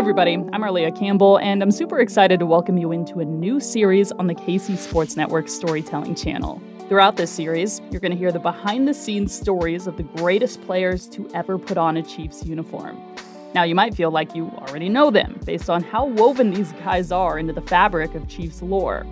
everybody. I'm Arlia Campbell, and I'm super excited to welcome you into a new series on the KC Sports Network Storytelling Channel. Throughout this series, you're going to hear the behind the scenes stories of the greatest players to ever put on a Chiefs uniform. Now, you might feel like you already know them based on how woven these guys are into the fabric of Chiefs lore.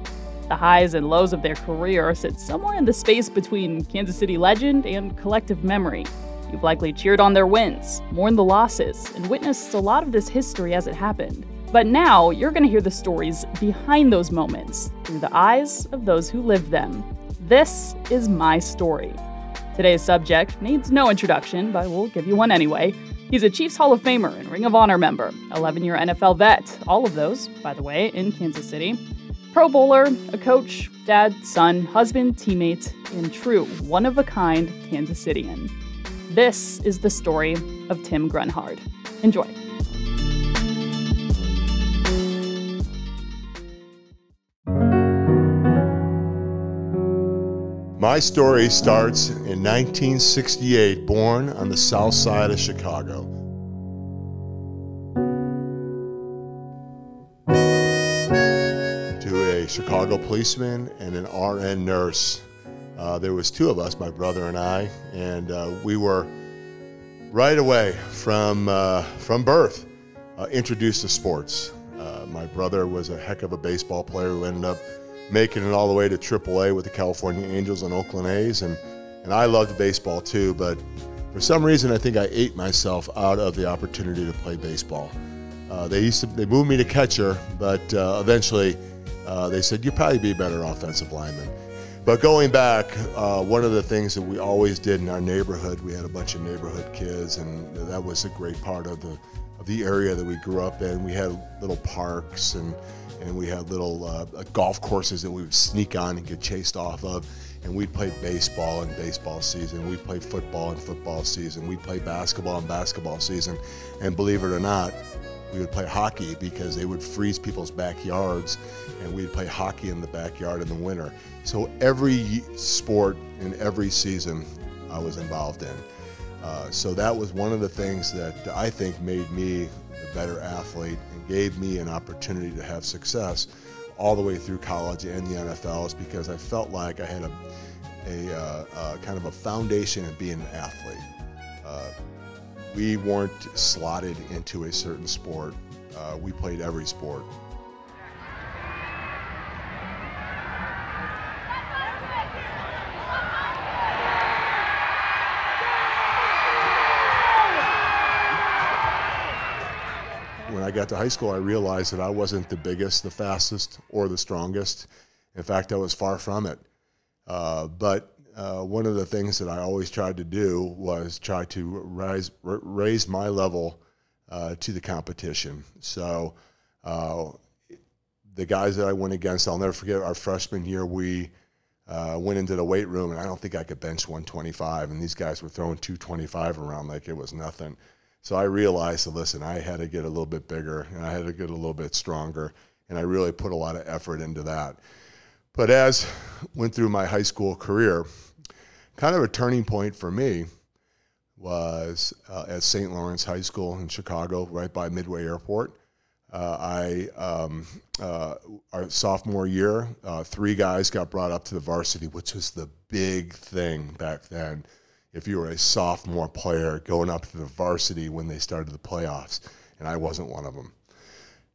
The highs and lows of their career sit somewhere in the space between Kansas City legend and collective memory. You've likely cheered on their wins, mourned the losses, and witnessed a lot of this history as it happened. But now you're going to hear the stories behind those moments through the eyes of those who lived them. This is my story. Today's subject needs no introduction, but we'll give you one anyway. He's a Chiefs Hall of Famer and Ring of Honor member, 11 year NFL vet, all of those, by the way, in Kansas City. Pro bowler, a coach, dad, son, husband, teammate, and true one of a kind Kansas Cityan. This is the story of Tim Grunhard. Enjoy. My story starts in 1968, born on the south side of Chicago. To a Chicago policeman and an RN nurse uh, there was two of us, my brother and I, and uh, we were right away from uh, from birth uh, introduced to sports. Uh, my brother was a heck of a baseball player who ended up making it all the way to AAA with the California Angels and Oakland A's, and and I loved baseball too, but for some reason I think I ate myself out of the opportunity to play baseball. Uh, they used to they moved me to catcher, but eventually they said you'd probably be a better offensive lineman. But going back, uh, one of the things that we always did in our neighborhood, we had a bunch of neighborhood kids, and that was a great part of the of the area that we grew up in. We had little parks and and we had little uh, golf courses that we would sneak on and get chased off of. And we'd play baseball in baseball season. We'd play football in football season. We'd play basketball in basketball season. And believe it or not, we would play hockey because they would freeze people's backyards and we'd play hockey in the backyard in the winter. So every sport in every season I was involved in. Uh, so that was one of the things that I think made me a better athlete and gave me an opportunity to have success all the way through college and the NFL is because I felt like I had a, a uh, uh, kind of a foundation of being an athlete. Uh, we weren't slotted into a certain sport. Uh, we played every sport. Got to high school, I realized that I wasn't the biggest, the fastest, or the strongest. In fact, I was far from it. Uh, but uh, one of the things that I always tried to do was try to rise, r- raise my level uh, to the competition. So uh, the guys that I went against, I'll never forget our freshman year, we uh, went into the weight room, and I don't think I could bench 125, and these guys were throwing 225 around like it was nothing. So I realized that, listen, I had to get a little bit bigger, and I had to get a little bit stronger, and I really put a lot of effort into that. But as went through my high school career, kind of a turning point for me was uh, at St. Lawrence High School in Chicago, right by Midway Airport. Uh, I, um, uh, our sophomore year, uh, three guys got brought up to the varsity, which was the big thing back then. If you were a sophomore player going up to the varsity when they started the playoffs, and I wasn't one of them.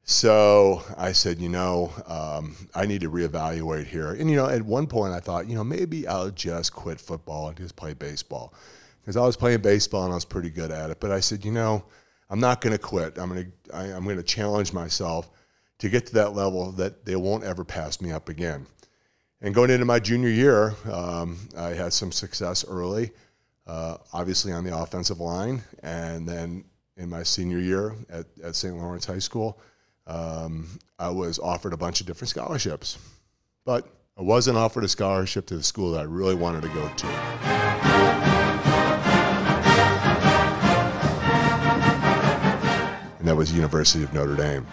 So I said, you know, um, I need to reevaluate here. And, you know, at one point I thought, you know, maybe I'll just quit football and just play baseball. Because I was playing baseball and I was pretty good at it. But I said, you know, I'm not going to quit. I'm going to I'm going to challenge myself to get to that level that they won't ever pass me up again. And going into my junior year, um, I had some success early, uh, obviously on the offensive line. And then in my senior year at, at St. Lawrence High School, um, I was offered a bunch of different scholarships, but I wasn't offered a scholarship to the school that I really wanted to go to. And that was University of Notre Dame.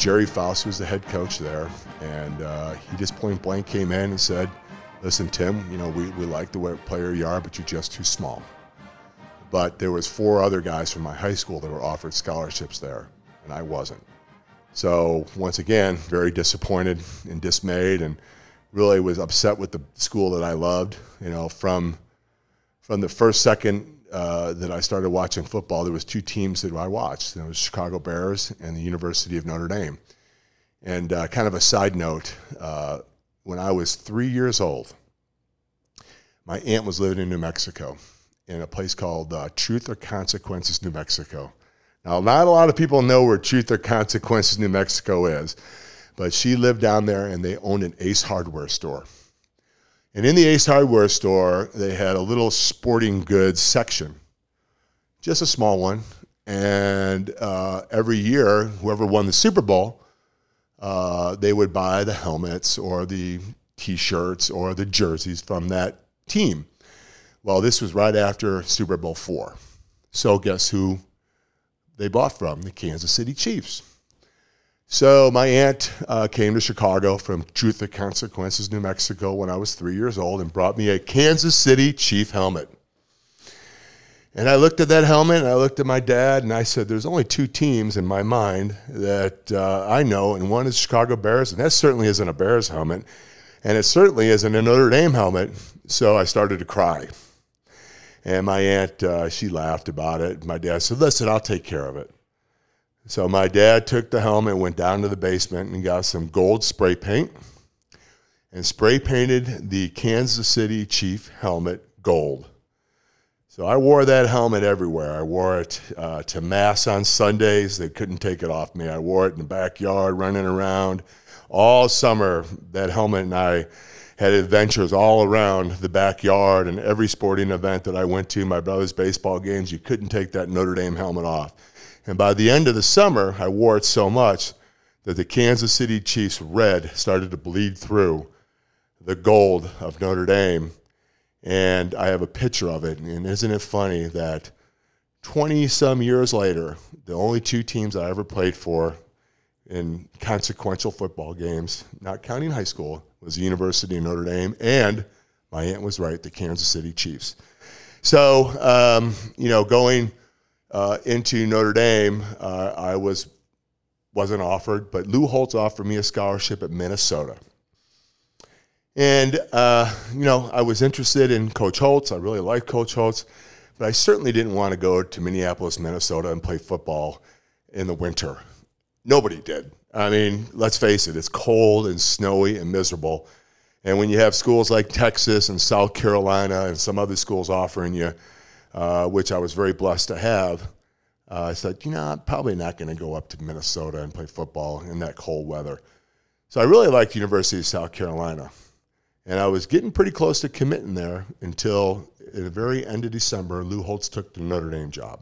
Gerry Faust was the head coach there, and uh, he just point blank came in and said, "Listen, Tim, you know we, we like the way player you are, but you're just too small." but there was four other guys from my high school that were offered scholarships there, and I wasn't. So once again, very disappointed and dismayed, and really was upset with the school that I loved. You know, from from the first second uh, that I started watching football, there was two teams that I watched. It was Chicago Bears and the University of Notre Dame. And uh, kind of a side note, uh, when I was three years old, my aunt was living in New Mexico in a place called uh, Truth or Consequences, New Mexico. Now, not a lot of people know where Truth or Consequences, New Mexico is, but she lived down there and they owned an Ace Hardware store. And in the Ace Hardware store, they had a little sporting goods section, just a small one. And uh, every year, whoever won the Super Bowl, uh, they would buy the helmets or the t shirts or the jerseys from that team. Well, this was right after Super Bowl four. So, guess who they bought from? The Kansas City Chiefs. So, my aunt uh, came to Chicago from Truth or Consequences, New Mexico, when I was three years old and brought me a Kansas City Chief helmet. And I looked at that helmet and I looked at my dad and I said, There's only two teams in my mind that uh, I know, and one is Chicago Bears, and that certainly isn't a Bears helmet, and it certainly isn't a Notre Dame helmet. So I started to cry. And my aunt, uh, she laughed about it. My dad said, Listen, I'll take care of it. So my dad took the helmet, went down to the basement, and got some gold spray paint and spray painted the Kansas City Chief helmet gold. So I wore that helmet everywhere. I wore it uh, to mass on Sundays. They couldn't take it off me. I wore it in the backyard, running around all summer. That helmet and I had adventures all around the backyard and every sporting event that I went to, my brother's baseball games, you couldn't take that Notre Dame helmet off. And by the end of the summer, I wore it so much that the Kansas City Chiefs red started to bleed through the gold of Notre Dame. And I have a picture of it. And isn't it funny that 20 some years later, the only two teams I ever played for in consequential football games, not counting high school, was the University of Notre Dame, and my aunt was right, the Kansas City Chiefs. So, um, you know, going uh, into Notre Dame, uh, I was wasn't offered, but Lou Holtz offered me a scholarship at Minnesota. And, uh, you know, I was interested in Coach Holtz. I really liked Coach Holtz, but I certainly didn't want to go to Minneapolis, Minnesota and play football in the winter. Nobody did. I mean, let's face it, it's cold and snowy and miserable. And when you have schools like Texas and South Carolina and some other schools offering you, uh, which I was very blessed to have, uh, I said, you know, I'm probably not going to go up to Minnesota and play football in that cold weather. So I really liked University of South Carolina. And I was getting pretty close to committing there until at the very end of December, Lou Holtz took the Notre Dame job.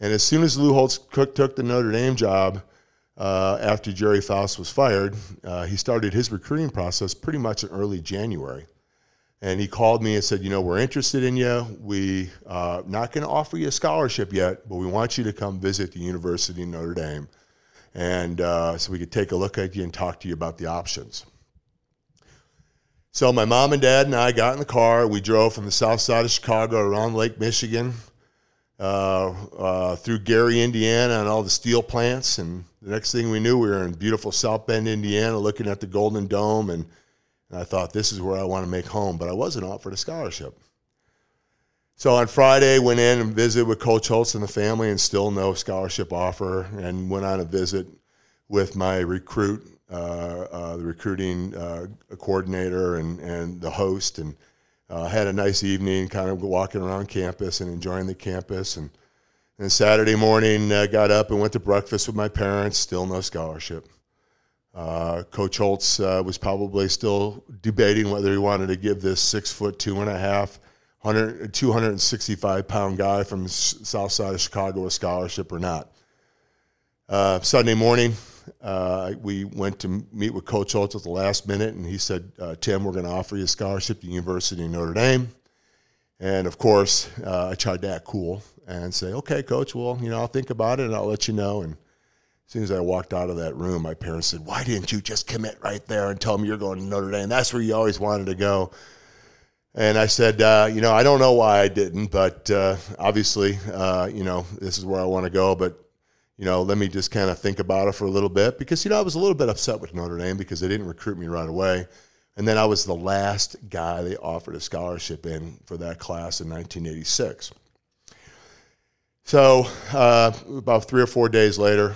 And as soon as Lou Holtz took the Notre Dame job, uh, after Gerry Faust was fired, uh, he started his recruiting process pretty much in early January. And he called me and said, You know, we're interested in you. We uh, not going to offer you a scholarship yet, but we want you to come visit the University of Notre Dame. And uh, so we could take a look at you and talk to you about the options. So my mom and dad and I got in the car. We drove from the south side of Chicago around Lake Michigan uh, uh, through Gary, Indiana, and all the steel plants. And the next thing we knew, we were in beautiful South Bend, Indiana, looking at the Golden Dome. And, and I thought, this is where I want to make home. But I wasn't offered a scholarship. So on Friday, went in and visited with Coach Holtz and the family, and still no scholarship offer. And went on a visit with my recruit, uh, uh the recruiting uh, coordinator, and and the host, and uh, had a nice evening, kind of walking around campus and enjoying the campus. And then Saturday morning, uh, got up and went to breakfast with my parents. Still no scholarship. Uh, Coach Holtz uh, was probably still debating whether he wanted to give this six foot two and a half, 100, 265 pound guy from south side of Chicago a scholarship or not. Uh, Sunday morning, uh, we went to meet with Coach Holtz at the last minute, and he said, uh, Tim, we're going to offer you a scholarship to the University of Notre Dame. And of course, uh, I tried to act cool and say, okay, Coach, well, you know, I'll think about it and I'll let you know. And as soon as I walked out of that room, my parents said, why didn't you just commit right there and tell me you're going to Notre Dame? That's where you always wanted to go. And I said, uh, you know, I don't know why I didn't, but uh, obviously, uh, you know, this is where I want to go. But, you know, let me just kind of think about it for a little bit because, you know, I was a little bit upset with Notre Dame because they didn't recruit me right away. And then I was the last guy they offered a scholarship in for that class in 1986. So, uh, about three or four days later,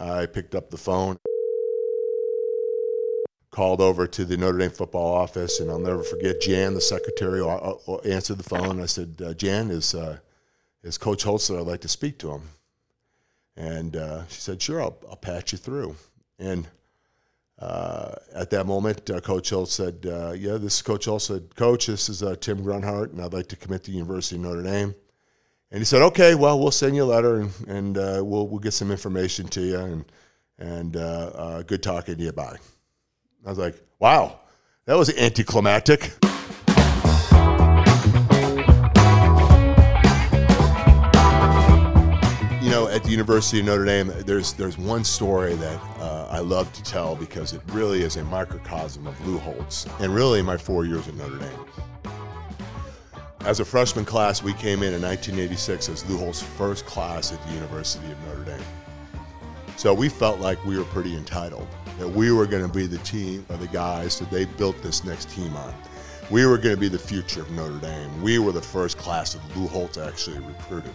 I picked up the phone called over to the Notre Dame football office, and I'll never forget Jan, the secretary, answered the phone. I said, uh, "Jan, is uh, is Coach Holtz? I'd like to speak to him." And uh, she said, "Sure, I'll, I'll patch you through." And uh, at that moment, uh, Coach Holtz said, uh, "Yeah, this is Coach Holtz." Said, "Coach, this is Tim Grunhard, and I'd like to commit to the University of Notre Dame." And he said, "Okay, well, we'll send you a letter, and, and uh, we'll we'll get some information to you, and and uh, uh, good talking to you. Bye." I was like, wow, that was anticlimactic. You know, at the University of Notre Dame, there's there's one story that uh, I love to tell because it really is a microcosm of Lou Holtz and really my four years at Notre Dame. As a freshman class, we came in in 1986 as Lou Holtz's first class at the University of Notre Dame. So we felt like we were pretty entitled that we were going to be the team of the guys that they built this next team on. We were going to be the future of Notre Dame. We were the first class that Lou Holtz actually recruited.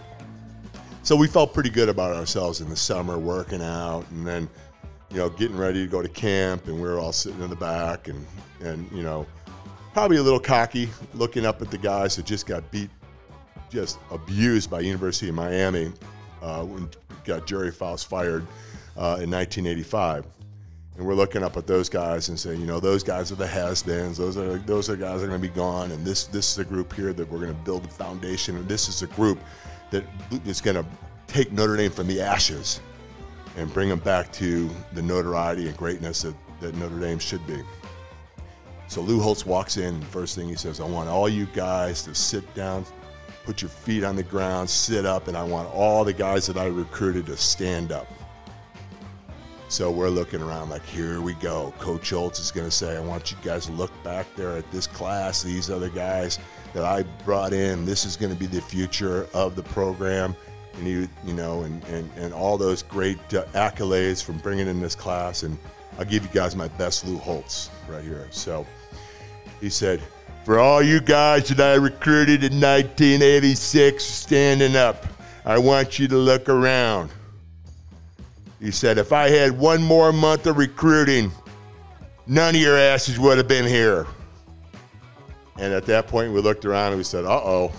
So we felt pretty good about ourselves in the summer, working out, and then, you know, getting ready to go to camp, and we were all sitting in the back, and and you know, probably a little cocky, looking up at the guys that just got beat, just abused by University of Miami uh, when got Gerry Faust fired uh, in 1985 and we're looking up at those guys and saying, you know, those guys are the has-beens. Those are those are guys that are going to be gone, and this this is a group here that we're going to build a foundation, and this is a group that is going to take Notre Dame from the ashes and bring them back to the notoriety and greatness that, that Notre Dame should be. So Lou Holtz walks in, first thing he says, I want all you guys to sit down, put your feet on the ground, sit up, and I want all the guys that I recruited to stand up. So we're looking around like, here we go. Coach Holtz is going to say, I want you guys to look back there at this class, these other guys that I brought in. This is going to be the future of the program. And you, you know, and, and, and all those great uh, accolades from bringing in this class. And I'll give you guys my best Lou Holtz right here. So he said, for all you guys that I recruited in 1986 standing up, I want you to look around. He said, if I had one more month of recruiting, none of your asses would have been here. And at that point, we looked around and we said, uh-oh,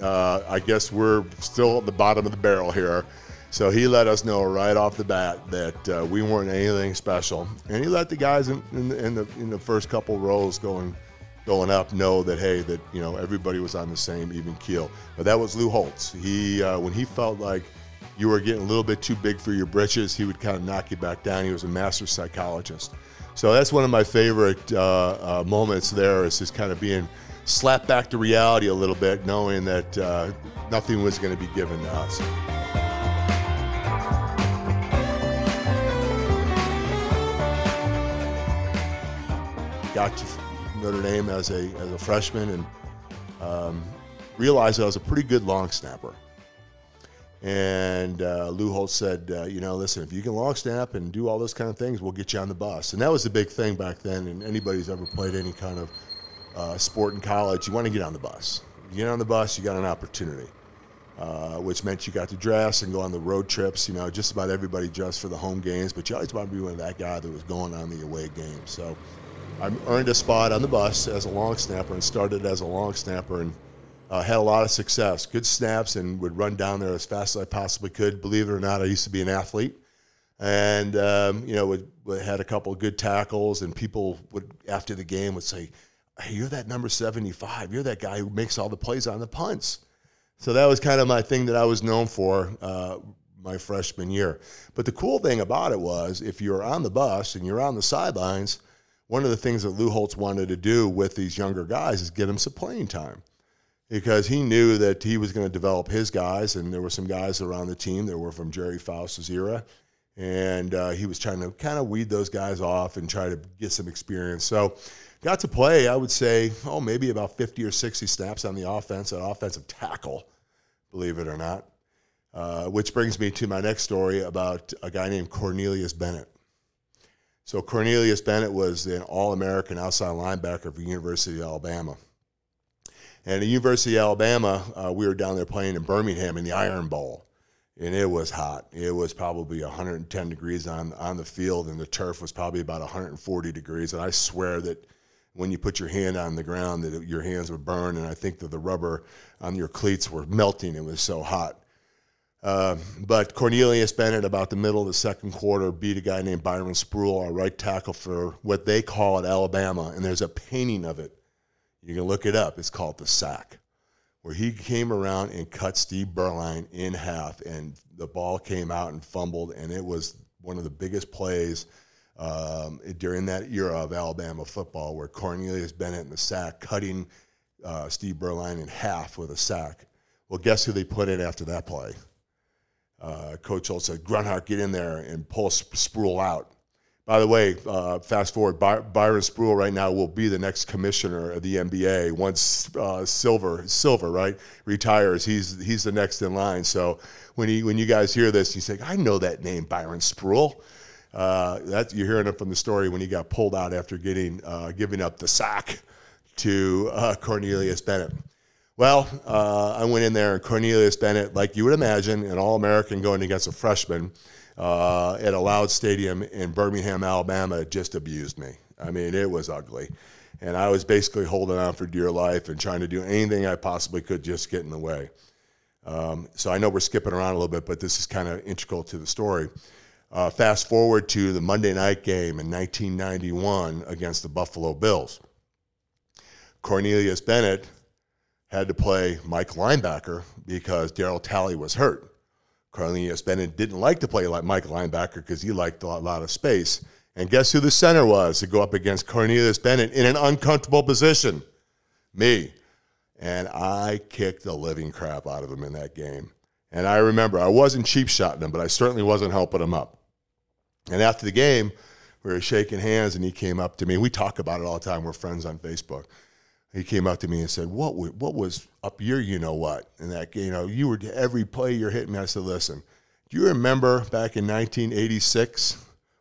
uh, I guess we're still at the bottom of the barrel here. So he let us know right off the bat that uh, we weren't anything special, and he let the guys in, in, the, in, the, in the first couple rows going going up know that hey that you know everybody was on the same even keel. But that was Lou Holtz. He uh, when he felt like you were getting a little bit too big for your britches, he would kind of knock you back down. He was a master psychologist. So that's one of my favorite uh, uh, moments there is just kind of being slapped back to reality a little bit, knowing that uh, nothing was going to be given to us. Got to Notre Dame as a, as a freshman and um, realized I was a pretty good long snapper. And uh, Lou Holtz said, uh, you know, listen, if you can long snap and do all those kind of things, we'll get you on the bus. And that was the big thing back then. And anybody who's ever played any kind of uh, sport in college, you want to get on the bus. You get on the bus, you got an opportunity, uh, which meant you got to dress and go on the road trips. You know, just about everybody dressed for the home games, but you always want to be one of that guy that was going on the away games. So I earned a spot on the bus as a long snapper and started as a long snapper. And uh, had a lot of success, good snaps, and would run down there as fast as I possibly could. Believe it or not, I used to be an athlete, and um, you know, would, would, had a couple of good tackles, and people would after the game would say, "Hey, you're that number seventy-five. You're that guy who makes all the plays on the punts." So that was kind of my thing that I was known for uh, my freshman year. But the cool thing about it was, if you're on the bus and you're on the sidelines, one of the things that Lou Holtz wanted to do with these younger guys is get them some playing time because he knew that he was going to develop his guys, and there were some guys around the team that were from Gerry Faust's era, and uh, he was trying to kind of weed those guys off and try to get some experience. So, got to play. I would say, oh, maybe about 50 or 60 snaps on the offense, an offensive tackle, believe it or not. Uh, which brings me to my next story about a guy named Cornelius Bennett. So Cornelius Bennett was an All-American outside linebacker for University of Alabama. And at University of Alabama, uh, we were down there playing in Birmingham in the Iron Bowl and it was hot. It was probably 110 degrees on on the field, and the turf was probably about 140 degrees. And I swear that when you put your hand on the ground, that your hands would burn. And I think that the rubber on your cleats were melting. It was so hot. Uh, but Cornelius Bennett, about the middle of the second quarter, beat a guy named Byron Spruill, our right tackle for what they call at Alabama, and there's a painting of it. You can look it up. It's called the sack where he came around and cut Steve Beuerlein in half, and the ball came out and fumbled, and it was one of the biggest plays um, during that era of Alabama football, where Cornelius Bennett in the sack cutting uh, Steve Beuerlein in half with a sack. Well, guess who they put in after that play? Uh, Coach Schultz said, Grunhard, get in there and pull Spruill out. By the way, uh, fast forward, By- Byron Spruill right now will be the next commissioner of the NBA once uh, Silver Silver right retires. He's he's the next in line. So when he when you guys hear this, you say, I know that name, Byron Spruill. Uh, that you're hearing it from the story when he got pulled out after getting uh, giving up the sack to uh, Cornelius Bennett. Well, uh, I went in there, and Cornelius Bennett, like you would imagine, an All American going against a freshman uh, at a loud stadium in Birmingham, Alabama, just abused me. I mean, it was ugly. And I was basically holding on for dear life and trying to do anything I possibly could just get in the way. Um, so I know we're skipping around a little bit, but this is kind of integral to the story. Uh, fast forward to the Monday night game in 1991 against the Buffalo Bills. Cornelius Bennett had to play Mike linebacker because Darryl Talley was hurt. Cornelius Bennett didn't like to play like Mike linebacker because he liked a lot of space. And guess who the center was to go up against Cornelius Bennett in an uncomfortable position? Me. And I kicked the living crap out of him in that game. And I remember I wasn't cheap shotting him, but I certainly wasn't helping him up. And after the game, we were shaking hands, and he came up to me. We talk about it all the time. We're friends on Facebook he came up to me and said, "What what was up your you know what?" And that you know you were every play you're hitting. I said, "Listen, do you remember back in 1986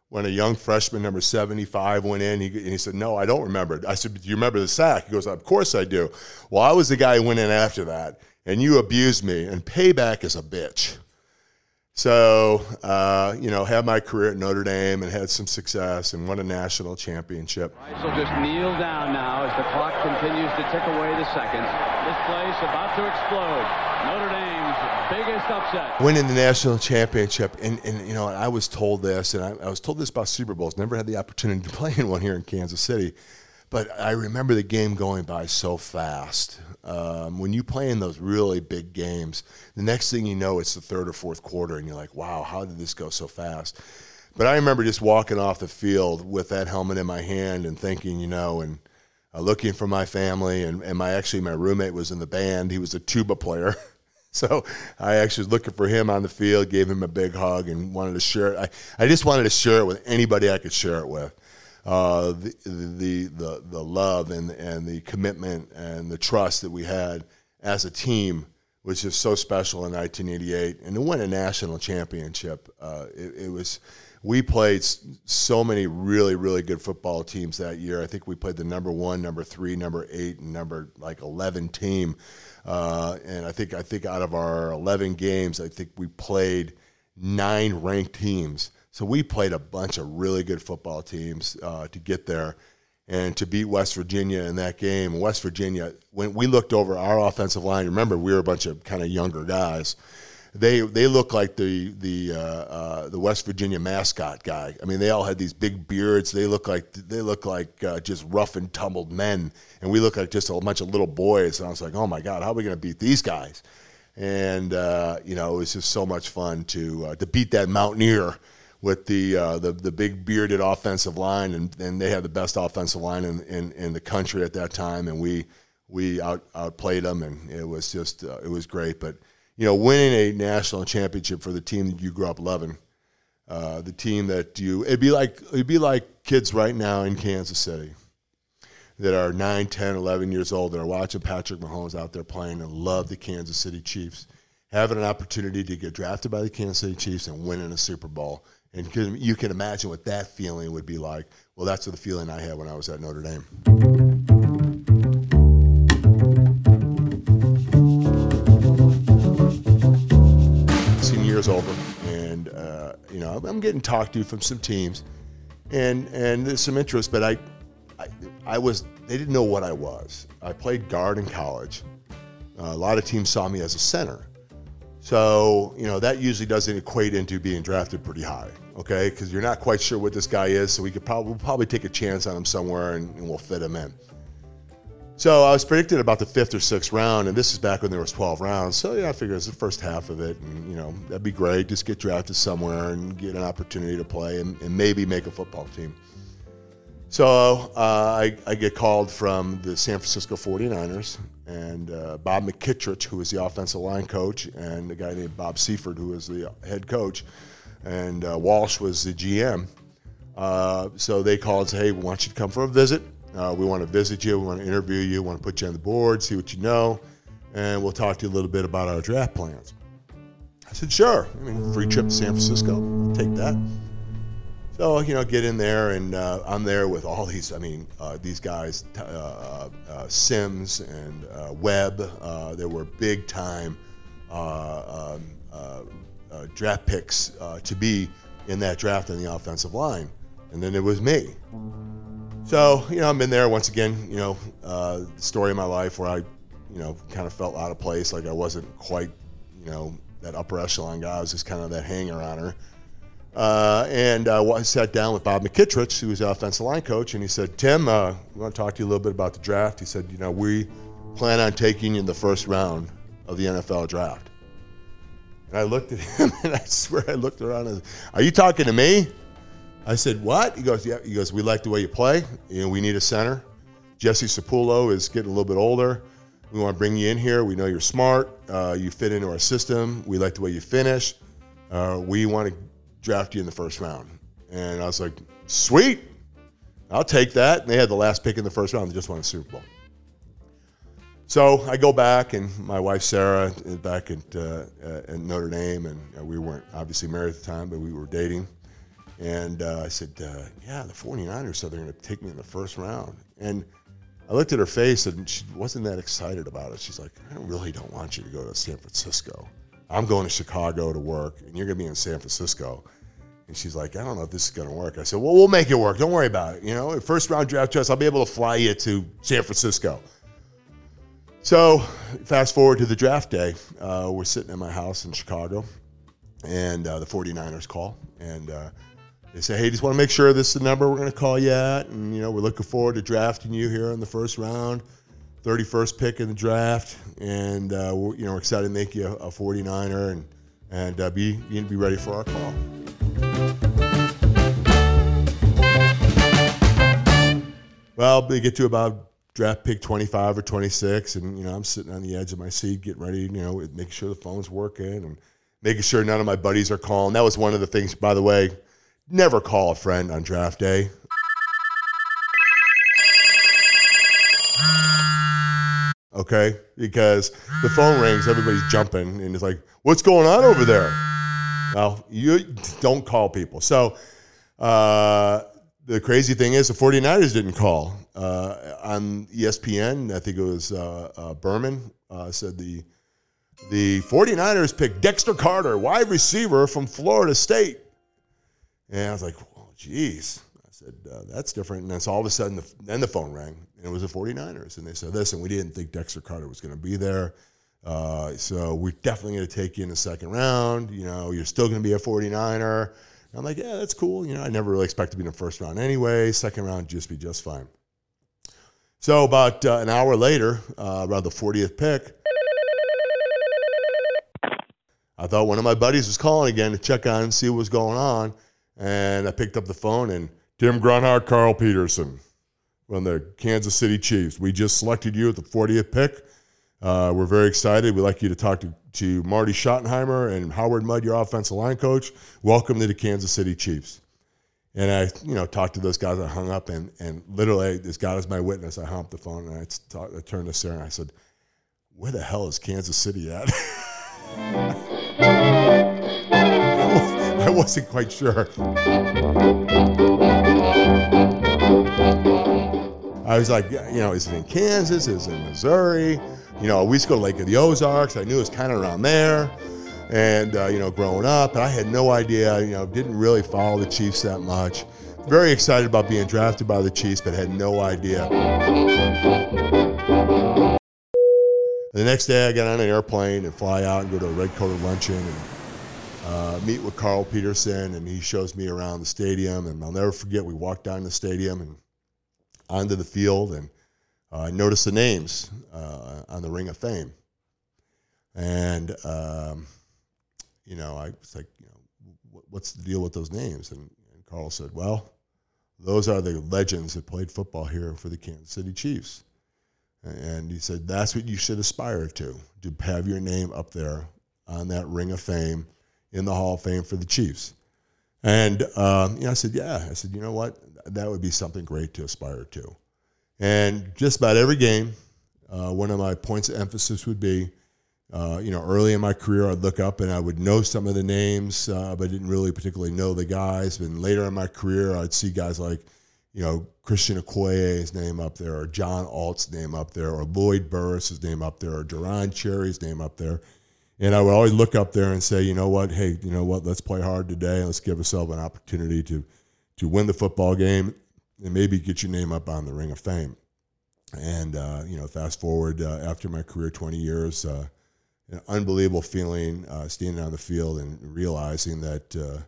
when a young freshman, number 75, went in?" He, and he said, "No, I don't remember." I said, "Do you remember the sack?" He goes, "Of course I do." Well, I was the guy who went in after that, and you abused me, and payback is a bitch. So, uh, you know, had my career at Notre Dame and had some success and won a national championship. will just kneel down now as the clock continues to tick away the seconds. This place about to explode. Notre Dame's biggest upset. Winning the national championship. And, and you know, I was told this, and I, I was told this about Super Bowls. Never had the opportunity to play in one here in Kansas City. But I remember the game going by so fast. Um, when you play in those really big games, the next thing you know, it's the third or fourth quarter, and you're like, wow, how did this go so fast? But I remember just walking off the field with that helmet in my hand and thinking, you know, and uh, looking for my family. And, and my actually, my roommate was in the band, he was a tuba player. So I actually was looking for him on the field, gave him a big hug, and wanted to share it. I, I just wanted to share it with anybody I could share it with uh, the, the, the, the love and, and the commitment and the trust that we had as a team was just so special in 1988. And to win a national championship, uh, it, it, was. We played so many really, really good football teams that year. I think we played the number one, number three, number eight, and number like 11 team. Uh, and I think I think out of our 11 games, I think we played nine ranked teams. So we played a bunch of really good football teams uh, to get there and to beat West Virginia in that game. West Virginia, when we looked over our offensive line, remember we were a bunch of kind of younger guys. They they looked like the the uh, uh, the West Virginia mascot guy. I mean, they all had these big beards. They look like they look like uh, just rough and tumbled men, and we look like just a bunch of little boys. And I was like, oh my god, how are we going to beat these guys? And uh, you know, it was just so much fun to uh, to beat that Mountaineer with the, uh, the the big bearded offensive line, and, and they had the best offensive line in, in, in the country at that time, and we we out outplayed them, and it was just uh, it was great. But you know, winning a national championship for the team that you grew up loving, uh, the team that you it'd be like it'd be like kids right now in Kansas City that are 9, 10, 11 years old that are watching Patrick Mahomes out there playing and love the Kansas City Chiefs, having an opportunity to get drafted by the Kansas City Chiefs and winning a Super Bowl. And you can imagine what that feeling would be like. Well, that's the feeling I had when I was at Notre Dame. Senior year's over, and uh, you know I'm getting talked to from some teams, and and there's some interest, but I I, I was, they didn't know what I was. I played guard in college. Uh, a lot of teams saw me as a center. So, you know, that usually doesn't equate into being drafted pretty high, okay? Because you're not quite sure what this guy is, so we could probably, we'll probably take a chance on him somewhere and, and, we'll fit him in. So I was predicted about the fifth or sixth round, and this is back when there was 12 rounds. So yeah, I figured it's the first half of it, and you know that'd be great. Just get drafted somewhere and get an opportunity to play, and, and maybe make a football team. So uh, I, I, get called from the San Francisco 49ers and uh, Bob McKittrick, who was the offensive line coach, and a guy named Bob Seifert, who was the head coach, and uh, Walsh was the GM. Uh, so they called and said, hey, we want you to come for a visit. Uh, we want to visit you. We want to interview you. We want to put you on the board, see what you know, and we'll talk to you a little bit about our draft plans. I said, sure. I mean, free trip to San Francisco. I'll take that. So you know, get in there, and uh, I'm there with all these. I mean, uh, these guys, uh, uh, uh Sims and uh, Webb. they were big time um, draft picks to be in that draft on the offensive line, and then it was me. So you know, I'm in there once again. You know, the story of my life where I, you know, kind of felt out of place, like I wasn't quite, you know, that upper echelon guy. I was just kind of that hanger on her. Uh, and uh, I sat down with Bob McKittrick, who was the offensive line coach, and he said, Tim, uh, we want to talk to you a little bit about the draft. He said, you know, we plan on taking you in the first round of the NFL draft. And I looked at him, and I swear I looked around and said, are you talking to me? I said, what? He goes, yeah. He goes, we like the way you play. You know, we need a center. Jesse Sapolu is getting a little bit older. We want to bring you in here. We know you're smart. Uh, you fit into our system. We like the way you finish. Uh, we want to draft you in the first round. And I was like, sweet, I'll take that. And they had the last pick in the first round. They just won a Super Bowl. So I go back, and my wife Sarah is back at, uh, at Notre Dame, and uh, we weren't obviously married at the time, but we were dating. And uh, I said, uh, Yeah, the 49ers said they're going to take me in the first round. And I looked at her face, and she wasn't that excited about it. She's like, I really don't want you to go to San Francisco. I'm going to Chicago to work, and you're going to be in San Francisco. And she's like, I don't know if this is going to work. I said, Well, we'll make it work. Don't worry about it. You know, first round draft choice, I'll be able to fly you to San Francisco. So, fast forward to the draft day. Uh, we're sitting in my house in Chicago, and uh, the 49ers call. And uh, they say, Hey, just want to make sure this is the number we're going to call you at. And, you know, we're looking forward to drafting you here in the first round. 31st pick in the draft, and uh, we're, you know, we're excited to make you a, a 49er and and uh, be be ready for our call. Well, they get to about draft pick 25 or 26, and you know I'm sitting on the edge of my seat, getting ready, you know, making sure the phone's working and making sure none of my buddies are calling. That was one of the things, by the way. Never call a friend on draft day. Okay? Because the phone rings, everybody's jumping, and it's like, what's going on over there? Well, you don't call people. So uh, the crazy thing is, the 49ers didn't call. Uh, on ESPN, I think it was uh, uh Berman, uh, said the the 49ers picked Dexter Carter, wide receiver from Florida State. And I was like, oh, geez said, uh, that's different. And then so all of a sudden, the, then the phone rang, and it was the 49ers. And they said, listen, we didn't think Dexter Carter was going to be there. Uh, so we're definitely going to take you in the second round. You know, you're still going to be a 49er. And I'm like, yeah, that's cool. You know, I never really expect to be in the first round anyway. Second round, just be just fine. So about uh, an hour later, uh, around the 40th pick, I thought one of my buddies was calling again to check on and see what was going on. And I picked up the phone and Tim Grunhard, Carl Peterson from the Kansas City Chiefs. We just selected you at the 40th pick. Uh, we're very excited. We'd like you to talk to, to Marty Schottenheimer and Howard Mudd, your offensive line coach. Welcome to the Kansas City Chiefs. And I, you know, talked to those guys. I hung up, and and literally, this guy is my witness. I hung up the phone and I, talk, I turned to Sarah and I said, "Where the hell is Kansas City at?" I wasn't quite sure. I was like, you know, is it in Kansas? Is it in Missouri? You know, we used to go to Lake of the Ozarks. I knew it was kind of around there. And, uh, you know, growing up, I had no idea, you know, didn't really follow the Chiefs that much. Very excited about being drafted by the Chiefs, but had no idea. The next day, I get on an airplane and fly out and go to a red coated luncheon and uh, meet with Carl Peterson, and he shows me around the stadium. And I'll never forget, we walked down the stadium and onto the field, and uh, I noticed the names uh, on the Ring of Fame. And, um, you know, I was like, you know, what's the deal with those names? And, and Carl said, well, those are the legends that played football here for the Kansas City Chiefs. And he said, that's what you should aspire to, to have your name up there on that Ring of Fame in the Hall of Fame for the Chiefs. And um, you know, I said, yeah. I said, you know what? That would be something great to aspire to. And just about every game, uh, one of my points of emphasis would be, uh, you know, early in my career, I'd look up and I would know some of the names, uh, but didn't really particularly know the guys. But later in my career, I'd see guys like, you know, Christian Okoye's name up there, or John Alt's name up there, or Lloyd Burruss's name up there, or Deron Cherry's name up there. And I would always look up there and say, you know what, hey, you know what, let's play hard today. Let's give ourselves an opportunity to to win the football game and maybe get your name up on the Ring of Fame. And uh, you know, fast forward uh, after my career, 20 years, uh, an unbelievable feeling uh, standing on the field and realizing that uh,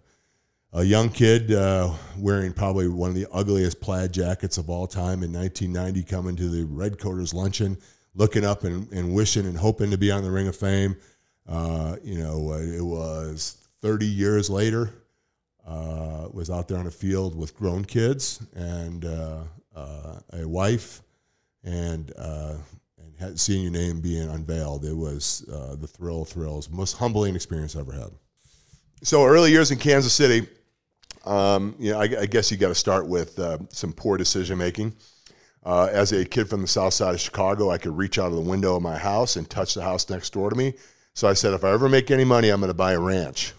a young kid uh, wearing probably one of the ugliest plaid jackets of all time in 1990 coming to the Red Coaters luncheon, looking up and, and wishing and hoping to be on the Ring of Fame. Uh, you know, uh, it was 30 years later. Uh, was out there on the field with grown kids and uh, uh, a wife, and uh, and had, seeing your name being unveiled. It was the thrill, thrills, most humbling experience I ever had. So early years in Kansas City, um, you know, I, I guess you got to start with some poor decision making. Uh, as a kid from the south side of Chicago, I could reach out of the window of my house and touch the house next door to me. So I said, if I ever make any money, I'm going to buy a ranch.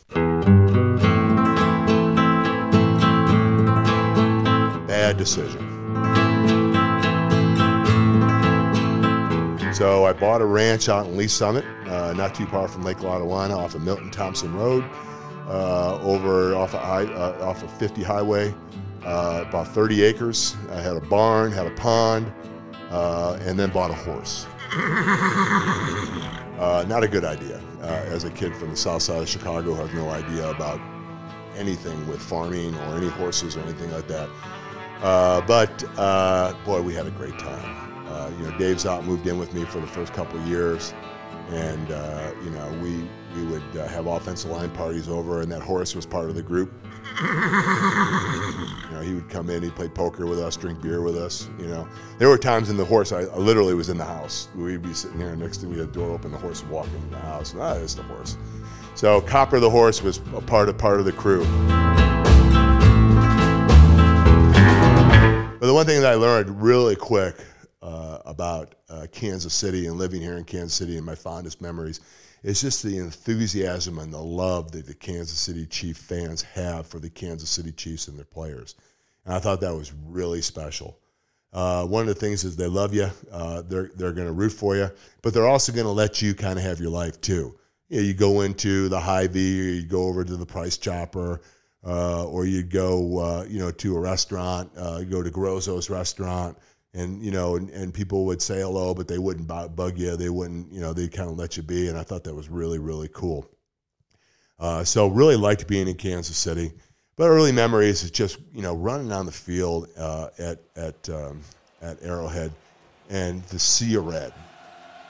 Bad decision. So I bought a ranch out in Lee's Summit, uh, not too far from Lake Lotawana, off of Milton Thompson Road, uh, over off of, uh, off of 50 Highway. Uh, about 30 acres. I had a barn, had a pond, uh, and then bought a horse. Uh, not a good idea. Uh, as a kid from the south side of Chicago, I have no idea about anything with farming or any horses or anything like that. Uh, but uh, boy, we had a great time. Uh, you know, Dave Szott moved in with me for the first couple of years, and uh, you know, we we would have offensive line parties over, and that horse was part of the group you know, he would come in, he'd play poker with us, drink beer with us. You know, there were times in the horse, I, I literally was in the house. We'd be sitting here next to me, the door open, the horse would walk into the house. Ah, it's the horse. So Copper the horse was a part of part of the crew. But the one thing that I learned really quick uh, about uh, Kansas City and living here in Kansas City and my fondest memories it's just the enthusiasm and the love that the Kansas City Chief fans have for the Kansas City Chiefs and their players. And I thought that was really special. Uh, one of the things is they love you. Uh, they're they're going to root for you, but they're also going to let you kind of have your life too. You, know, you go into the Hy-Vee, or you go over to the Price Chopper, uh, or you go uh, you know to a restaurant. Uh, you go to Garozzo's restaurant and you know, and, and people would say hello, but they wouldn't bug you. They wouldn't, you know, they kind of let you be. And I thought that was really, really cool. Uh, so really liked being in Kansas City. But early memories is just you know running on the field uh, at at um, at Arrowhead and the sea of red.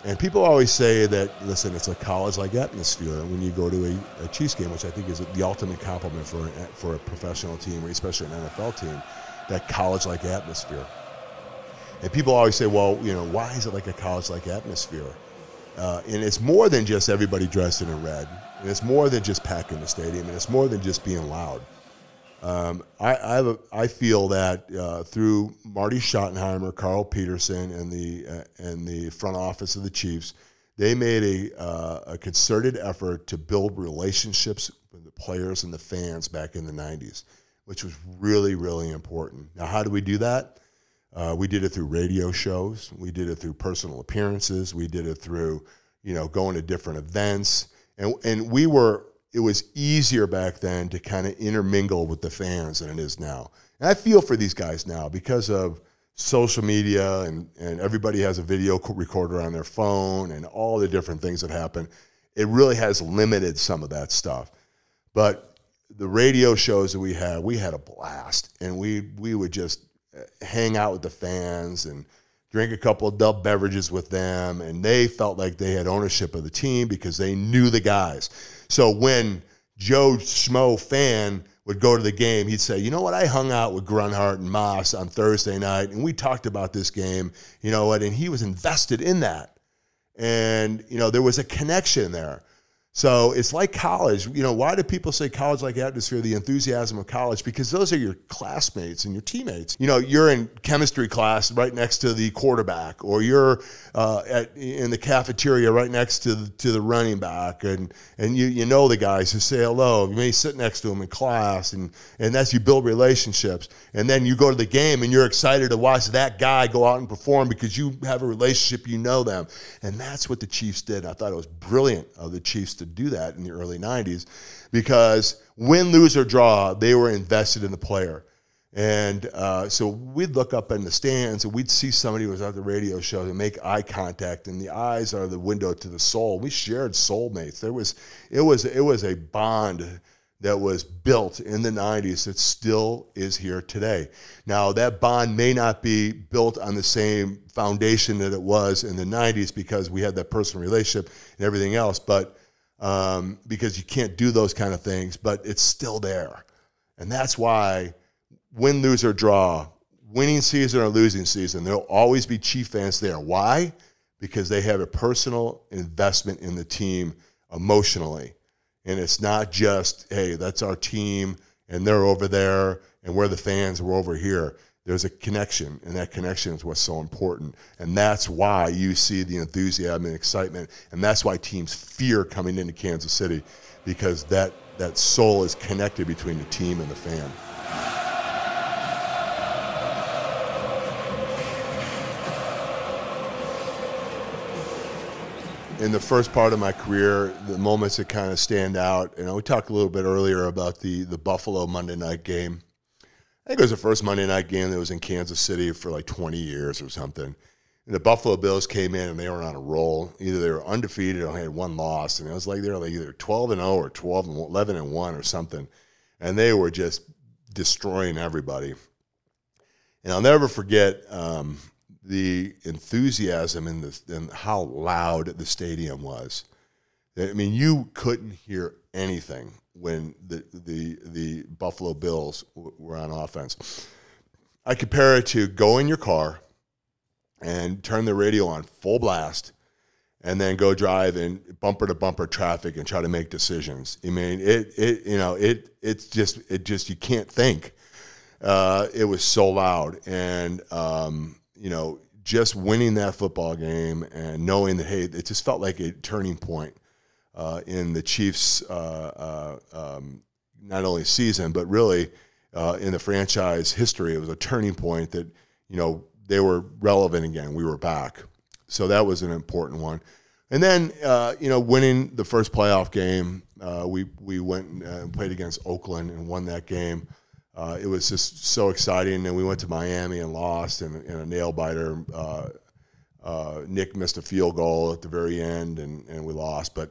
And people always say that listen, it's a college-like atmosphere when you go to a, a Chiefs game, which I think is the ultimate compliment for for a professional team, or especially an NFL team, that college-like atmosphere. And people always say, well, you know, why is it like a college like atmosphere? Uh, and it's more than just everybody dressed in red. And it's more than just packing the stadium. And it's more than just being loud. Um, I, I, feel that uh, through Marty Schottenheimer, Carl Peterson, and the uh, and the front office of the Chiefs, they made a, uh, a concerted effort to build relationships with the players and the fans back in the '90s, which was really really important. Now, how do we do that? Uh, we did it through radio shows. We did it through personal appearances. We did it through, you know, going to different events. And, and we were it was easier back then to kind of intermingle with the fans than it is now. And I feel for these guys now because of social media and, and everybody has a video recorder on their phone and all the different things that happen. It really has limited some of that stuff. But the radio shows that we had, we had a blast. And we, we would just hang out with the fans and drink a couple of adult beverages with them. And they felt like they had ownership of the team because they knew the guys. So when Joe Schmo fan would go to the game, he'd say, "You know what? I hung out with Grunhard and Moss on Thursday night, and we talked about this game. You know what? And he was invested in that, and you know there was a connection there." So it's like college. You know, why do people say college like atmosphere, the enthusiasm of college? Because those are your classmates and your teammates. You know, you're in chemistry class right next to the quarterback, or you're uh, at, in the cafeteria right next to the, to the running back, and, and you, you know the guys who say hello. You may sit next to them in class, and, and that's you build relationships. And then you go to the game and you're excited to watch that guy go out and perform because you have a relationship, you know them. And that's what the Chiefs did. I thought it was brilliant of the Chiefs to do that in the early 90s because win, lose, or draw, they were invested in the player. And uh, so we'd look up in the stands and we'd see somebody who was at the radio show and make eye contact, and the eyes are the window to the soul. We shared soulmates. There was it was it was a bond that was built in the 90s that still is here today. Now that bond may not be built on the same foundation that it was in the 90s because we had that personal relationship and everything else, but um, because you can't do those kind of things, but it's still there. And that's why win, lose, or draw, winning season or losing season, there'll always be Chief fans there. Why? Because they have a personal investment in the team emotionally. And it's not just, hey, that's our team and they're over there and we're the fans, we're over here there's a connection, and that connection is what's so important. And that's why you see the enthusiasm and excitement, and that's why teams fear coming into Kansas City, because that, that soul is connected between the team and the fan. in the first part of my career, the moments that kind of stand out, and we talked a little bit earlier about the the Buffalo Monday night game. I think it was the first Monday night game that was in Kansas City for like 20 years or something. And the Buffalo Bills came in and they were on a roll. Either they were undefeated or they had one loss, and it was like they were like either 12 and 0 or 12 and 11 and 1 or something. And they were just destroying everybody. And I'll never forget um, the enthusiasm and, the, and how loud the stadium was. I mean, you couldn't hear anything when the the the Buffalo Bills were on offense. I compare it to go in your car and turn the radio on full blast and then go drive in bumper to bumper traffic and try to make decisions. I mean, it it you know it it's just it just you can't think. Uh, it was so loud, and um, you know, just winning that football game and knowing that hey, it just felt like a turning point in the Chiefs' uh, uh, um, not only season but really uh, in the franchise history. It was a turning point that you know they were relevant again. We were back, so that was an important one. And then uh, you know winning the first playoff game, we we went and played against Oakland and won that game. Uh, it was just so exciting. And we went to Miami and lost in, a nail biter. Uh, uh, Nick missed a field goal at the very end, and, and we lost. But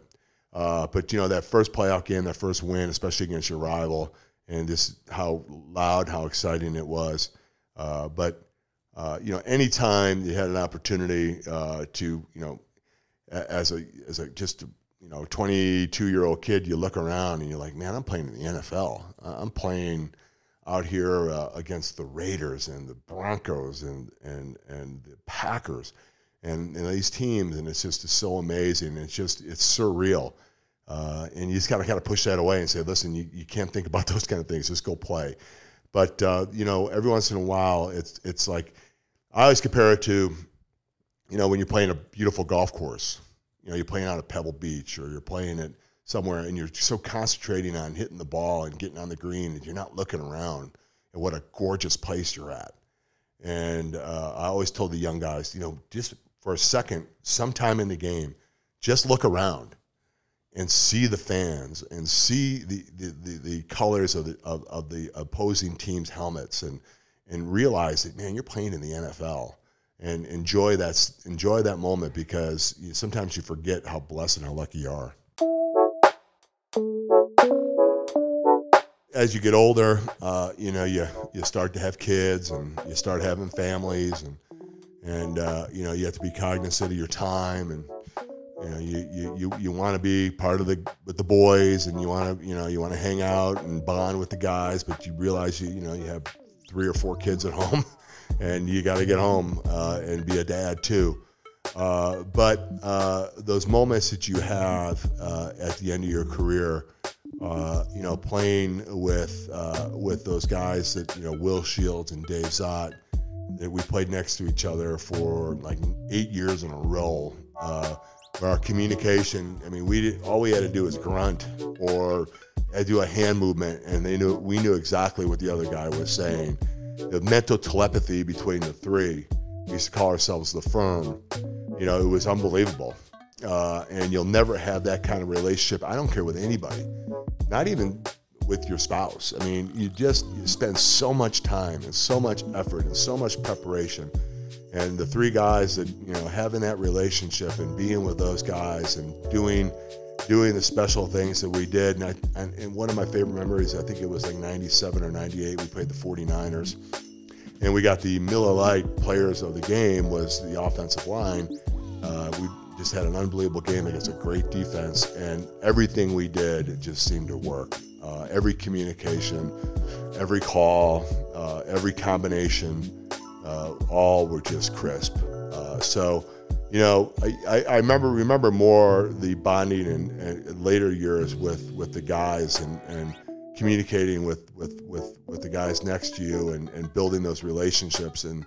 uh, but you know that first playoff game, that first win, especially against your rival, and just how loud, how exciting it was. Uh, but uh, you know, anytime you had an opportunity uh, to, you know, as a as a just a, you know 22 year old kid, you look around and you're like, man, I'm playing in the NFL. I'm playing out here uh, against the Raiders and the Broncos and and and the Packers and, and these teams, and it's just it's so amazing. It's just it's surreal, uh, and you just gotta kind of push that away and say, listen, you, you can't think about those kind of things. Just go play. But uh, you know, every once in a while, it's it's like I always compare it to, you know, when you're playing a beautiful golf course. You know, you're playing out at Pebble Beach, or you're playing it somewhere, and you're so concentrating on hitting the ball and getting on the green and you're not looking around at what a gorgeous place you're at. And uh, I always told the young guys, you know, just for a second, sometime in the game, just look around and see the fans and see the, the, the, the colors of the, of, of, the opposing team's helmets and, and realize that, man, you're playing in the NFL and enjoy that, enjoy that moment because sometimes you forget how blessed and how lucky you are. As you get older, uh, you know, you, you start to have kids and you start having families and, and uh, you know, you have to be cognizant of your time and, you know, you, you, you, you want to be part of the with the boys, and you want to you know you want to hang out and bond with the guys, but you realize you you know you have three or four kids at home, and you got to get home uh, and be a dad too. Uh, but uh, those moments that you have uh, at the end of your career, uh, you know, playing with with those guys that you know Will Shields and Dave Szott we played next to each other for like eight years in a row our communication. I mean, we did, all we had to do was grunt or do a hand movement, and they knew we knew exactly what the other guy was saying. The mental telepathy between the three. We used to call ourselves the firm. You know, it was unbelievable. Uh, and you'll never have that kind of relationship. I don't care with anybody, not even with your spouse. I mean, you just you spend so much time and so much effort and so much preparation. And the three guys that you know having that relationship and being with those guys and doing doing the special things that we did. And, I, and, and one of my favorite memories i think it was like 97 or 98 we played the 49ers and we got the Miller Lite players of the game was the offensive line. Uh, we just had an unbelievable game against a great defense. And everything we did just seemed to work uh, every communication every call uh, every combination uh, all were just crisp. Uh, so, you know, I, I, remember remember more the bonding in, later years with, with the guys and, and communicating with, with, with, with the guys next to you and, and building those relationships and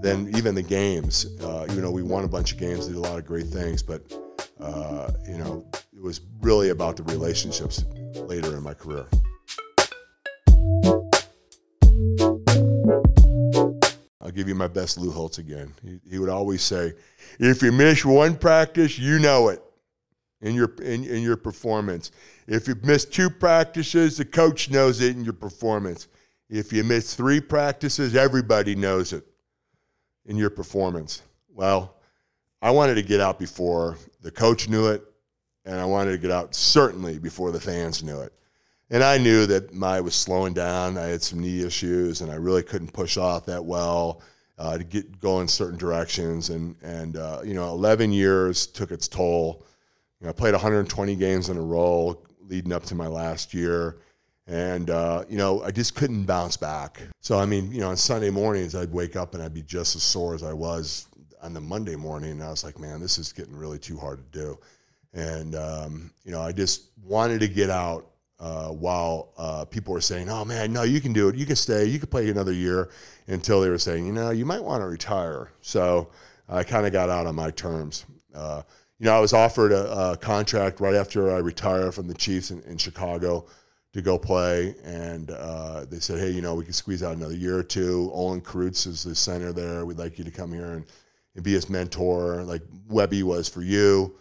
then even the games. Uh, you know, we won a bunch of games, did a lot of great things, but uh, you know, it was really about the relationships later in my career. I'll give you my best Lou Holtz again. He, he, would always say, if you miss one practice, you know it in your, in, in your performance. If you miss two practices, the coach knows it in your performance. If you miss three practices, everybody knows it in your performance. Well, I wanted to get out before the coach knew it, and I wanted to get out certainly before the fans knew it. And I knew that my was slowing down. I had some knee issues, and I really couldn't push off that well uh, to get go in certain directions. And and uh, you know, 11 years took its toll. You know, I played 120 games in a row leading up to my last year, and uh, you know, I just couldn't bounce back. So I mean, you know, on Sunday mornings I'd wake up and I'd be just as sore as I was on the Monday morning. And I was like, man, this is getting really too hard to do. And um, you know, I just wanted to get out uh, while uh, people were saying, "Oh man, no, you can do it. You can stay. You can play another year," until they were saying, "You know, you might want to retire." So I kind of got out on my terms. Uh, you know, I was offered a, a, contract right after I retired from the Chiefs in, in Chicago to go play, and uh, they said, "Hey, you know, we can squeeze out another year or two. Olin Kreutz is the center there. We'd like you to come here and, and be his mentor, like Webby was for you."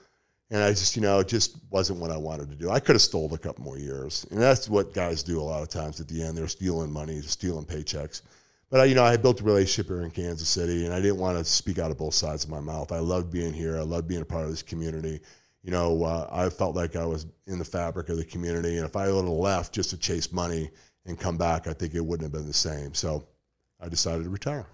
And I just, you know, it just wasn't what I wanted to do. I could have stole a couple more years. And that's what guys do a lot of times at the end. They're stealing money, stealing paychecks. But, I, you know, I built a relationship here in Kansas City, and I didn't want to speak out of both sides of my mouth. I loved being here. I loved being a part of this community. You know, uh, I felt like I was in the fabric of the community. And if I would have left just to chase money and come back, I think it wouldn't have been the same. So I decided to retire.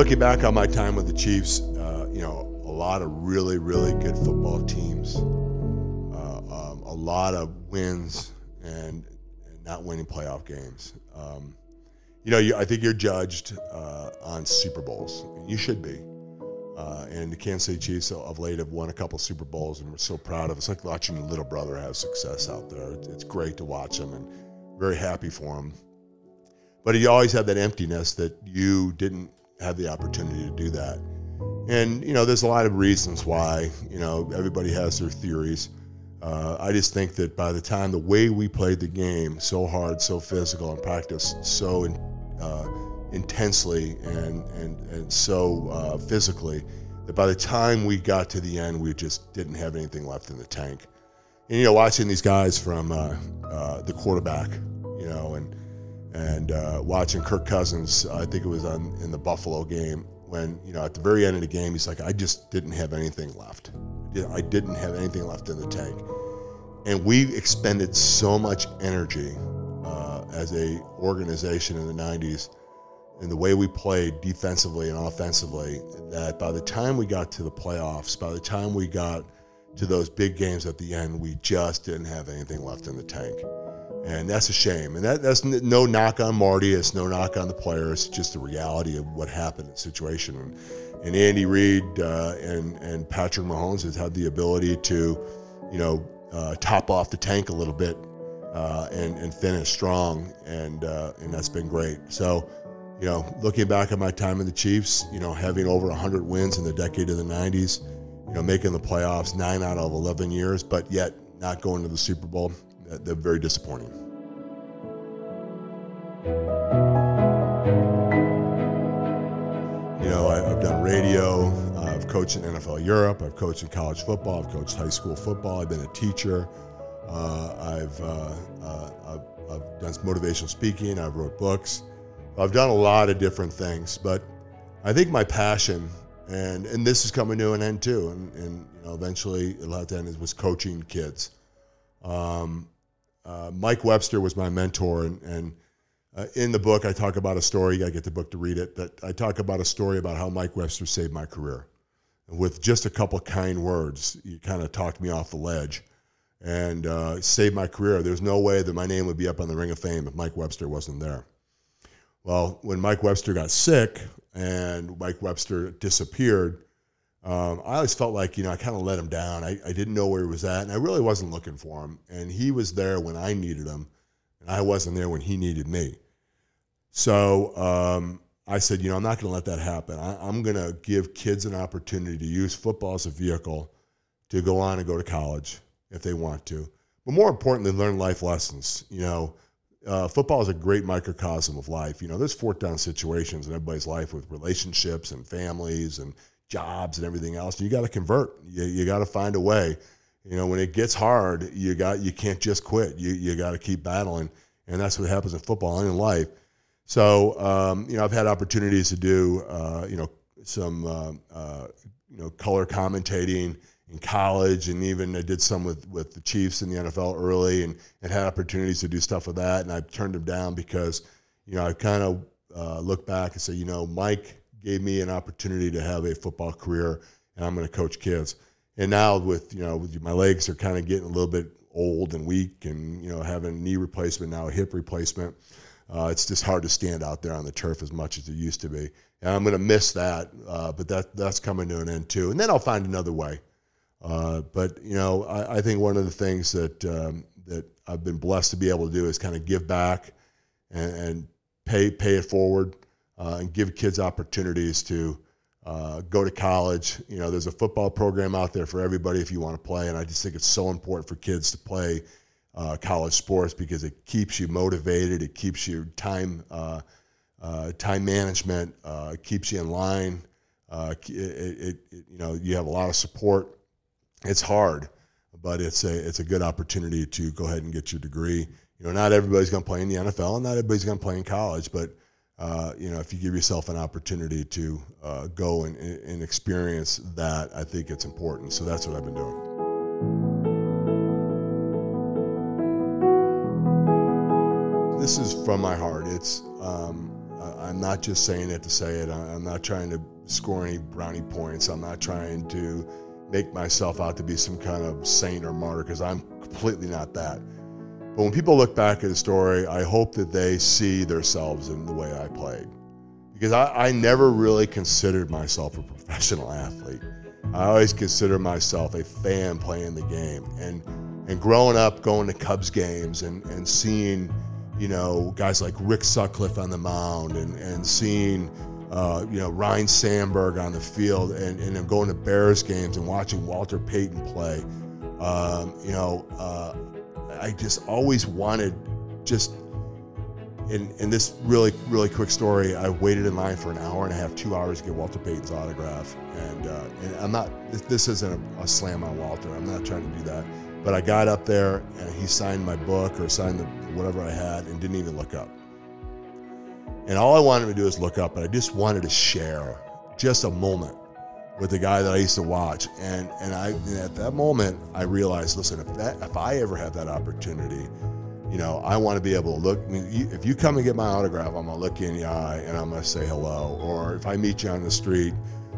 Looking back on my time with the Chiefs, uh, you know, a lot of really, really good football teams, uh, um, a lot of wins, and, and, not winning playoff games. Um, you know, you, I think you're judged uh, on Super Bowls. You should be. Uh, and the Kansas City Chiefs of late have won a couple Super Bowls, and we're so proud of. It. It's like watching your little brother have success out there. It's great to watch him, and very happy for him. But he always had that emptiness that you didn't have the opportunity to do that. And you know, there's a lot of reasons why. You know, everybody has their theories. Uh, I just think that by the time the way we played the game so hard, so physical, and practiced so in, uh, intensely and, and, and so uh, physically, that by the time we got to the end, we just didn't have anything left in the tank. And, you know, watching these guys from uh, uh, the quarterback, you know, and, and uh, watching Kirk Cousins, I think it was on, in the Buffalo game, when, you know, at the very end of the game, he's like, I just didn't have anything left. I didn't have anything left in the tank. And we expended so much energy uh, as a organization in the 90s and the way we played defensively and offensively that by the time we got to the playoffs, by the time we got to those big games at the end, we just didn't have anything left in the tank. And that's a shame. And that, that's no knock on Marty. It's no knock on the players. It's just the reality of what happened in the situation. And, and Andy Reid uh, and and Patrick Mahomes has had the ability to, you know, uh, top off the tank a little bit uh, and and finish strong, and uh, and that's been great. So, you know, looking back at my time in the Chiefs, you know, having over 100 wins in the decade of the 90s, you know, making the playoffs nine out of 11 years, but yet not going to the Super Bowl, they're very disappointing. You know, I, have done radio. I've coached in NFL Europe. I've coached in college football. I've coached high school football. I've been a teacher. Uh, I've, uh, uh, I've, I've, done motivational speaking. I've wrote books. I've done a lot of different things, but I think my passion, and and this is coming to an end too, and, and you know eventually it'll have to end, was coaching kids. Um, uh, Mike Webster was my mentor, and, and uh, in the book, I talk about a story. You to get the book to read it. But I talk about a story about how Mike Webster saved my career. With just a couple kind words, he kind of talked me off the ledge and uh, saved my career. There's no way that my name would be up on the Ring of Fame if Mike Webster wasn't there. Well, when Mike Webster got sick and Mike Webster disappeared, um, I always felt like, you know, I kind of let him down. I, I didn't know where he was at, and I really wasn't looking for him. And he was there when I needed him and I wasn't there when he needed me. So um, I said, you know, I'm not going to let that happen. I, am going to give kids an opportunity to use football as a vehicle to go on and go to college if they want to. But more importantly, learn life lessons. You know, uh, football is a great microcosm of life. You know, there's fourth down situations in everybody's life with relationships and families and jobs and everything else. You got to convert. You, you got to find a way you know, when it gets hard, you got you can't just quit. You you got to keep battling, and that's what happens in football and in life. So, um, you know, I've had opportunities to do, uh, you know, some, uh, uh, you know, color commentating in college, and even I did some with, with the Chiefs in the NFL early, and, and had opportunities to do stuff with that, and I turned them down because, you know, I kind of uh, look back and say, you know, Mike gave me an opportunity to have a football career, and I'm going to coach kids and now with you know with my legs are kind of getting a little bit old and weak, and you know having knee replacement now, a hip replacement. Uh, it's just hard to stand out there on the turf as much as it used to be. And I'm going to miss that, uh, but that that's coming to an end too. And then I'll find another way. Uh, but you know, I, I, think one of the things that um, that I've been blessed to be able to do is kind of give back and, and pay pay it forward uh, and give kids opportunities to uh, go to college. You know, there's a football program out there for everybody if you want to play, and I just think it's so important for kids to play uh, college sports because it keeps you motivated, it keeps you time uh, uh time management, uh, keeps you in line. It, it, it, you know, you have a lot of support. It's hard, but it's a it's a good opportunity to go ahead and get your degree. You know, not everybody's going to play in the NFL, and not everybody's going to play in college, but uh, you know, if you give yourself an opportunity to uh, go and, and experience that, I think it's important. So that's what I've been doing. This is from my heart. It's um, I'm not just saying it to say it. I'm not trying to score any brownie points. I'm not trying to make myself out to be some kind of saint or martyr because I'm completely not that. But when people look back at the story, I hope that they see themselves in the way I played. Because I, I never really considered myself a professional athlete. I always considered myself a fan playing the game. And and growing up, going to Cubs games and, and seeing, you know, guys like Rick Sutcliffe on the mound and, and seeing, uh, you know, Ryne Sandberg on the field and, and then going to Bears games and watching Walter Payton play. Um, you know, uh, I just always wanted just in, in this really, really quick story, I waited in line for an hour and a half, two hours to get Walter Payton's autograph. And, uh, and I'm not, this, isn't a, a, slam on Walter. I'm not trying to do that. But I got up there and he signed my book or signed the, whatever I had and didn't even look up. And all I wanted to do is look up, but I just wanted to share just a moment with the guy that I used to watch. And and I and at that moment I realized, listen, if that if I ever have that opportunity, you know, I want to be able to look. I mean, if you come and get my autograph, I'm gonna look you in the eye and I'm gonna say hello. Or if I meet you on the street,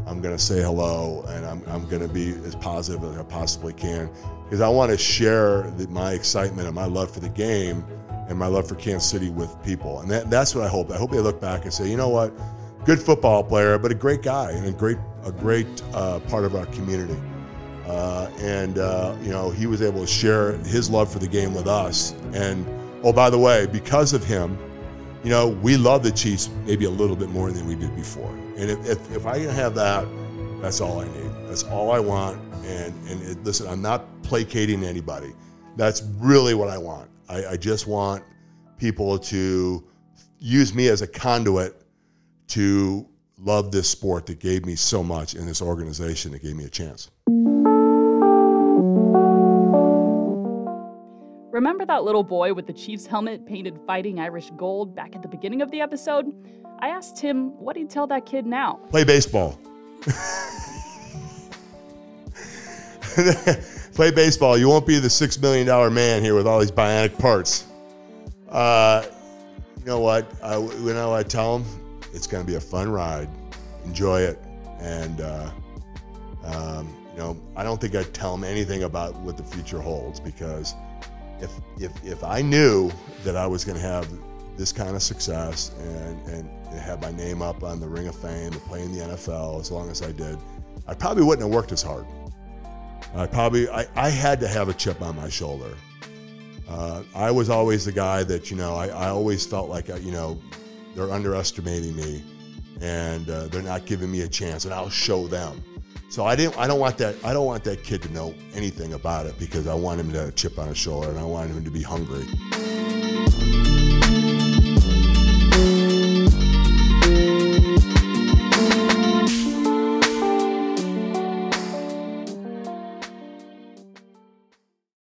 I'm gonna say hello and I'm I'm gonna be as positive as I possibly can because I want to share the, my excitement and my love for the game and my love for Kansas City with people. And that, that's what I hope. I hope they look back and say, you know what, good football player, but a great guy and a great a great uh, part of our community. Uh, and uh, you know, he was able to share his love for the game with us. And oh, by the way, because of him, you know, we love the Chiefs maybe a little bit more than we did before. And if, if, if I can have that, that's all I need. That's all I want. And and it, listen, I'm not placating anybody. That's really what I want. I, I just want people to use me as a conduit to love this sport that gave me so much in this organization that gave me a chance. Remember that little boy with the Chiefs helmet painted fighting Irish gold back at the beginning of the episode? I asked him what he'd tell that kid now. Play baseball. play baseball. You won't be the six million dollar man here with all these bionic parts. Uh, you know what? I, you know, what I tell them it's going to be a fun ride. Enjoy it, and uh, um, you know, I don't think I'd tell them anything about what the future holds because if if if I knew that I was going to have this kind of success and and have my name up on the Ring of Fame and play in the NFL as long as I did, I probably wouldn't have worked as hard. I probably I, I had to have a chip on my shoulder. Uh, I was always the guy that you know I, I always felt like uh, you know they're underestimating me and uh, they're not giving me a chance, and I'll show them. So I didn't. I don't want that. I don't want that kid to know anything about it because I want him to chip on his shoulder and I want him to be hungry.